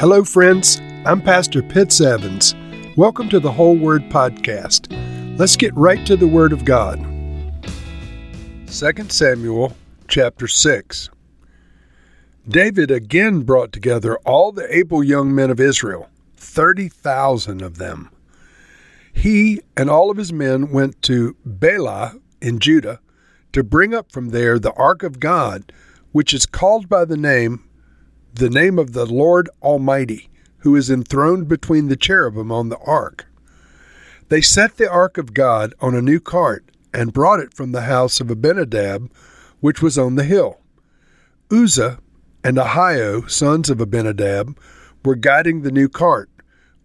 Hello, friends. I'm Pastor Pitts Evans. Welcome to the Whole Word Podcast. Let's get right to the Word of God. 2 Samuel chapter 6. David again brought together all the able young men of Israel, 30,000 of them. He and all of his men went to Baalah in Judah to bring up from there the ark of God, which is called by the name the name of the Lord Almighty, who is enthroned between the cherubim on the ark. They set the ark of God on a new cart and brought it from the house of Abinadab, which was on the hill. Uzzah and Ahio, sons of Abinadab, were guiding the new cart,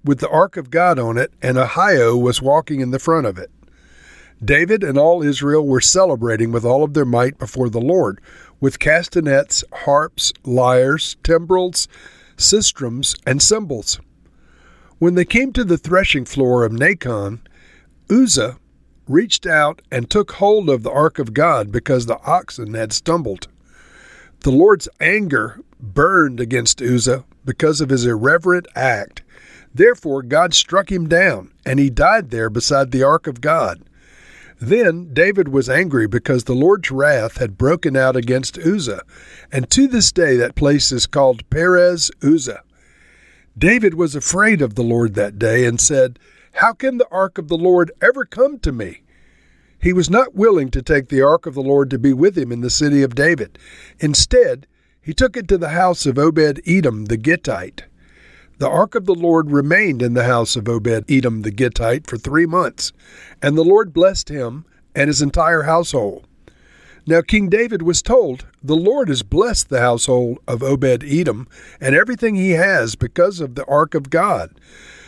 with the ark of God on it, and Ahio was walking in the front of it. David and all Israel were celebrating with all of their might before the Lord, with castanets, harps, lyres, timbrels, sistrums, and cymbals. When they came to the threshing floor of Nacon, Uzzah reached out and took hold of the ark of God because the oxen had stumbled. The Lord's anger burned against Uzzah because of his irreverent act. Therefore, God struck him down, and he died there beside the ark of God. Then David was angry because the Lord's wrath had broken out against Uzzah, and to this day that place is called Perez Uzzah. David was afraid of the Lord that day and said, How can the ark of the Lord ever come to me? He was not willing to take the ark of the Lord to be with him in the city of David. Instead, he took it to the house of Obed Edom the Gittite. The ark of the Lord remained in the house of Obed Edom the Gittite for three months, and the Lord blessed him and his entire household. Now King David was told, The Lord has blessed the household of Obed Edom and everything he has because of the ark of God.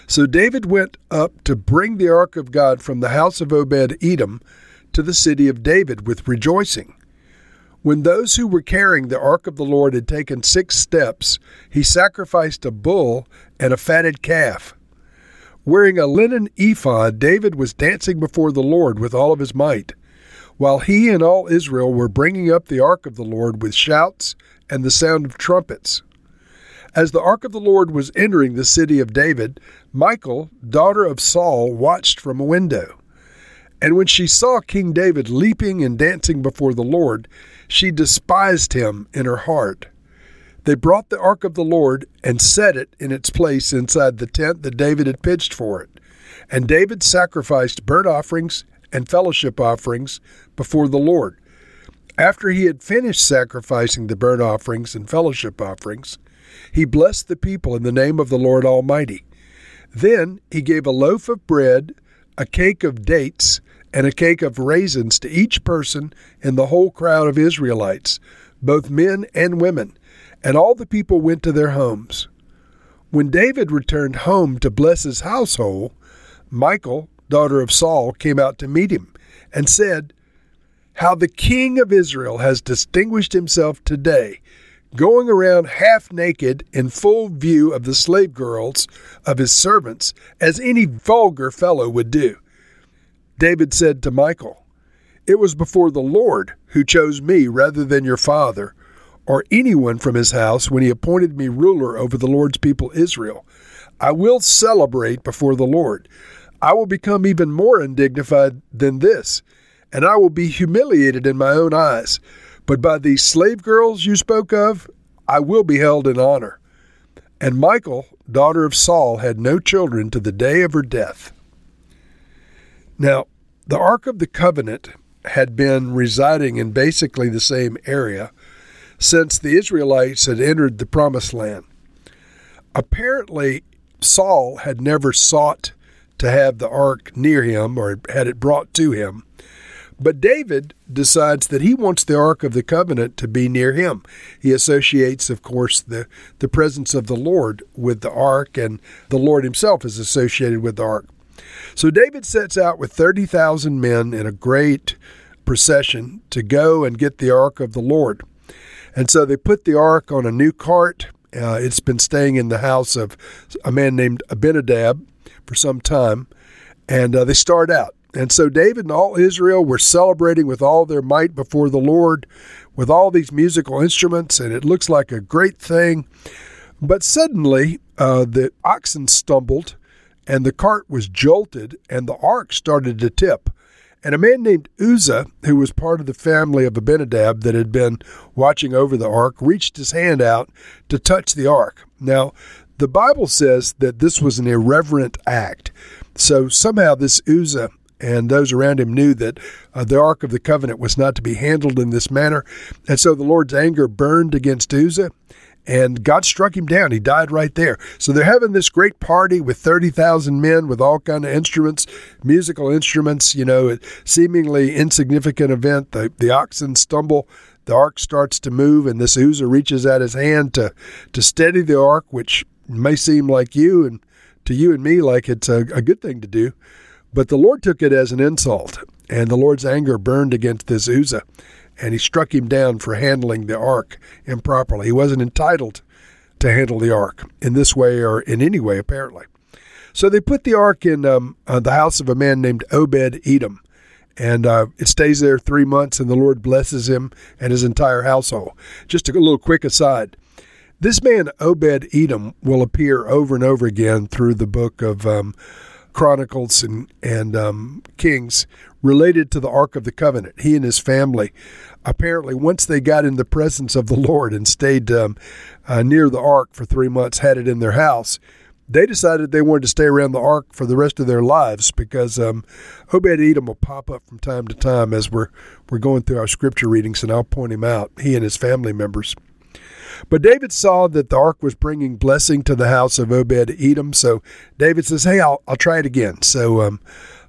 So David went up to bring the ark of God from the house of Obed Edom to the city of David with rejoicing. When those who were carrying the ark of the Lord had taken six steps, he sacrificed a bull and a fatted calf. Wearing a linen ephod, David was dancing before the Lord with all of his might, while he and all Israel were bringing up the ark of the Lord with shouts and the sound of trumpets. As the ark of the Lord was entering the city of David, Michal, daughter of Saul, watched from a window. And when she saw King David leaping and dancing before the Lord, she despised him in her heart. They brought the ark of the Lord and set it in its place inside the tent that David had pitched for it. And David sacrificed burnt offerings and fellowship offerings before the Lord. After he had finished sacrificing the burnt offerings and fellowship offerings, he blessed the people in the name of the Lord Almighty. Then he gave a loaf of bread, a cake of dates, and a cake of raisins to each person in the whole crowd of Israelites, both men and women, and all the people went to their homes. When David returned home to bless his household, Michal, daughter of Saul, came out to meet him and said, How the king of Israel has distinguished himself today, going around half naked in full view of the slave girls of his servants, as any vulgar fellow would do. David said to Michal, It was before the Lord who chose me rather than your father or anyone from his house when he appointed me ruler over the Lord's people Israel. I will celebrate before the Lord. I will become even more undignified than this, and I will be humiliated in my own eyes. But by these slave girls you spoke of, I will be held in honor. And Michal, daughter of Saul, had no children to the day of her death. Now, the Ark of the Covenant had been residing in basically the same area since the Israelites had entered the Promised Land. Apparently, Saul had never sought to have the ark near him or had it brought to him. But David decides that he wants the Ark of the Covenant to be near him. He associates, of course, the, the presence of the Lord with the Ark, and the Lord himself is associated with the Ark. So David sets out with 30,000 men in a great procession to go and get the ark of the Lord. And so they put the ark on a new cart. Uh, it's been staying in the house of a man named Abinadab for some time. And uh, they start out. And so David and all Israel were celebrating with all their might before the Lord with all these musical instruments, and it looks like a great thing. But suddenly uh, the oxen stumbled, and the cart was jolted, and the ark started to tip. And a man named Uzzah, who was part of the family of Abinadab that had been watching over the ark, reached his hand out to touch the ark. Now, the Bible says that this was an irreverent act. So somehow this Uzzah and those around him knew that uh, the Ark of the Covenant was not to be handled in this manner. And so the Lord's anger burned against Uzzah, and God struck him down. He died right there. So they're having this great party with 30,000 men with all kind of instruments, musical instruments, you know, seemingly insignificant event. The, the oxen stumble the ark starts to move, and this Uzzah reaches out his hand to to steady the ark, which may seem like you and to you and me like it's a, a good thing to do. But the Lord took it as an insult, and the Lord's anger burned against this Uzzah, and he struck him down for handling the ark improperly. He wasn't entitled to handle the ark in this way or in any way, apparently. So they put the ark in um, uh, the house of a man named Obed Edom. And uh, it stays there three months, and the Lord blesses him and his entire household. Just a little quick aside this man, Obed Edom, will appear over and over again through the book of um, Chronicles and, and um, Kings related to the Ark of the Covenant. He and his family, apparently, once they got in the presence of the Lord and stayed um, uh, near the Ark for three months, had it in their house, they decided they wanted to stay around the ark for the rest of their lives because um, Obed Edom will pop up from time to time as we're we're going through our scripture readings, and I'll point him out. He and his family members. But David saw that the ark was bringing blessing to the house of Obed Edom. So David says, Hey, I'll, I'll try it again. So um,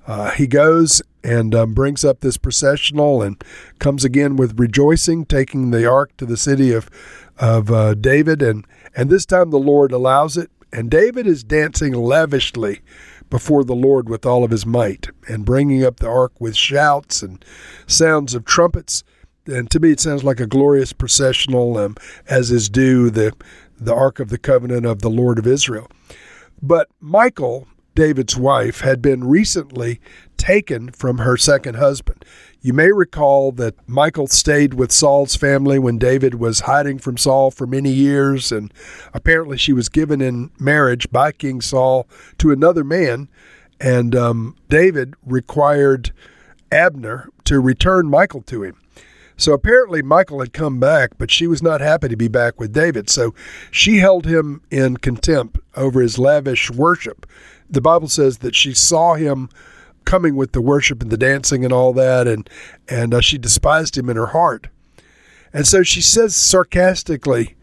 uh, he goes and um, brings up this processional and comes again with rejoicing, taking the ark to the city of, of uh, David. And, and this time the Lord allows it. And David is dancing lavishly before the Lord with all of his might and bringing up the ark with shouts and sounds of trumpets and to me it sounds like a glorious processional, um, as is due the the Ark of the Covenant of the Lord of Israel. But Michal, David's wife, had been recently taken from her second husband. You may recall that Michal stayed with Saul's family when David was hiding from Saul for many years, and apparently she was given in marriage by King Saul to another man, and um, David required Abner to return Michal to him. So apparently Michal had come back, but she was not happy to be back with David. So she held him in contempt over his lavish worship. The Bible says that she saw him coming with the worship and the dancing and all that, and and uh, she despised him in her heart. And so she says sarcastically,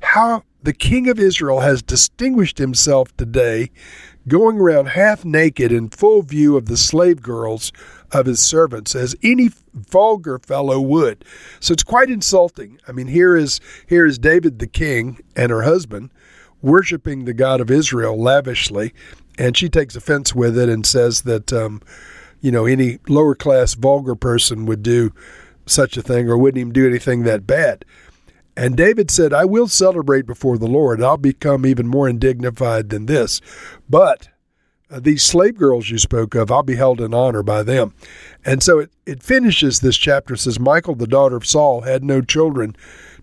"How the king of Israel has distinguished himself today, going around half naked in full view of the slave girls of his servants as any vulgar fellow would. So it's quite insulting. I mean, here is here is David the king and her husband worshiping the God of Israel lavishly, and she takes offense with it and says that um, you know any lower class vulgar person would do such a thing or wouldn't even do anything that bad. And David said, I will celebrate before the Lord. I'll become even more indignified than this. But Uh, these slave girls you spoke of, I'll be held in honor by them. And so it, it finishes this chapter, says, Michal, the daughter of Saul, had no children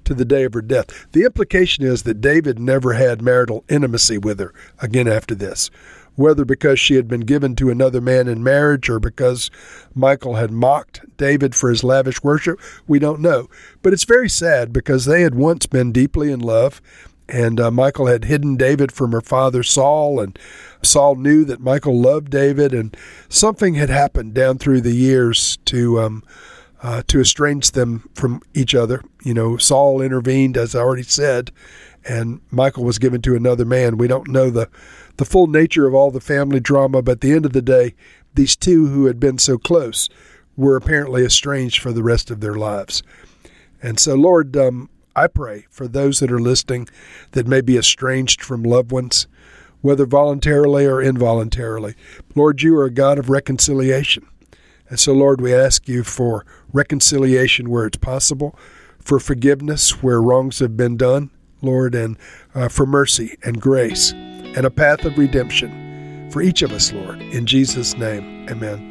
to the day of her death. The implication is that David never had marital intimacy with her again after this. Whether because she had been given to another man in marriage or because Michal had mocked David for his lavish worship, we don't know. But it's very sad because they had once been deeply in love and uh, Michal had hidden David from her father Saul, and Saul knew that Michal loved David, and something had happened down through the years to um, uh, to estrange them from each other. You know, Saul intervened, as I already said, and Michal was given to another man. We don't know the the full nature of all the family drama, but at the end of the day, these two who had been so close were apparently estranged for the rest of their lives. And so, Lord, um, I pray for those that are listening that may be estranged from loved ones, whether voluntarily or involuntarily. Lord, you are a God of reconciliation. And so, Lord, we ask you for reconciliation where it's possible, for forgiveness where wrongs have been done, Lord, and uh, for mercy and grace and a path of redemption for each of us, Lord. In Jesus' name, amen.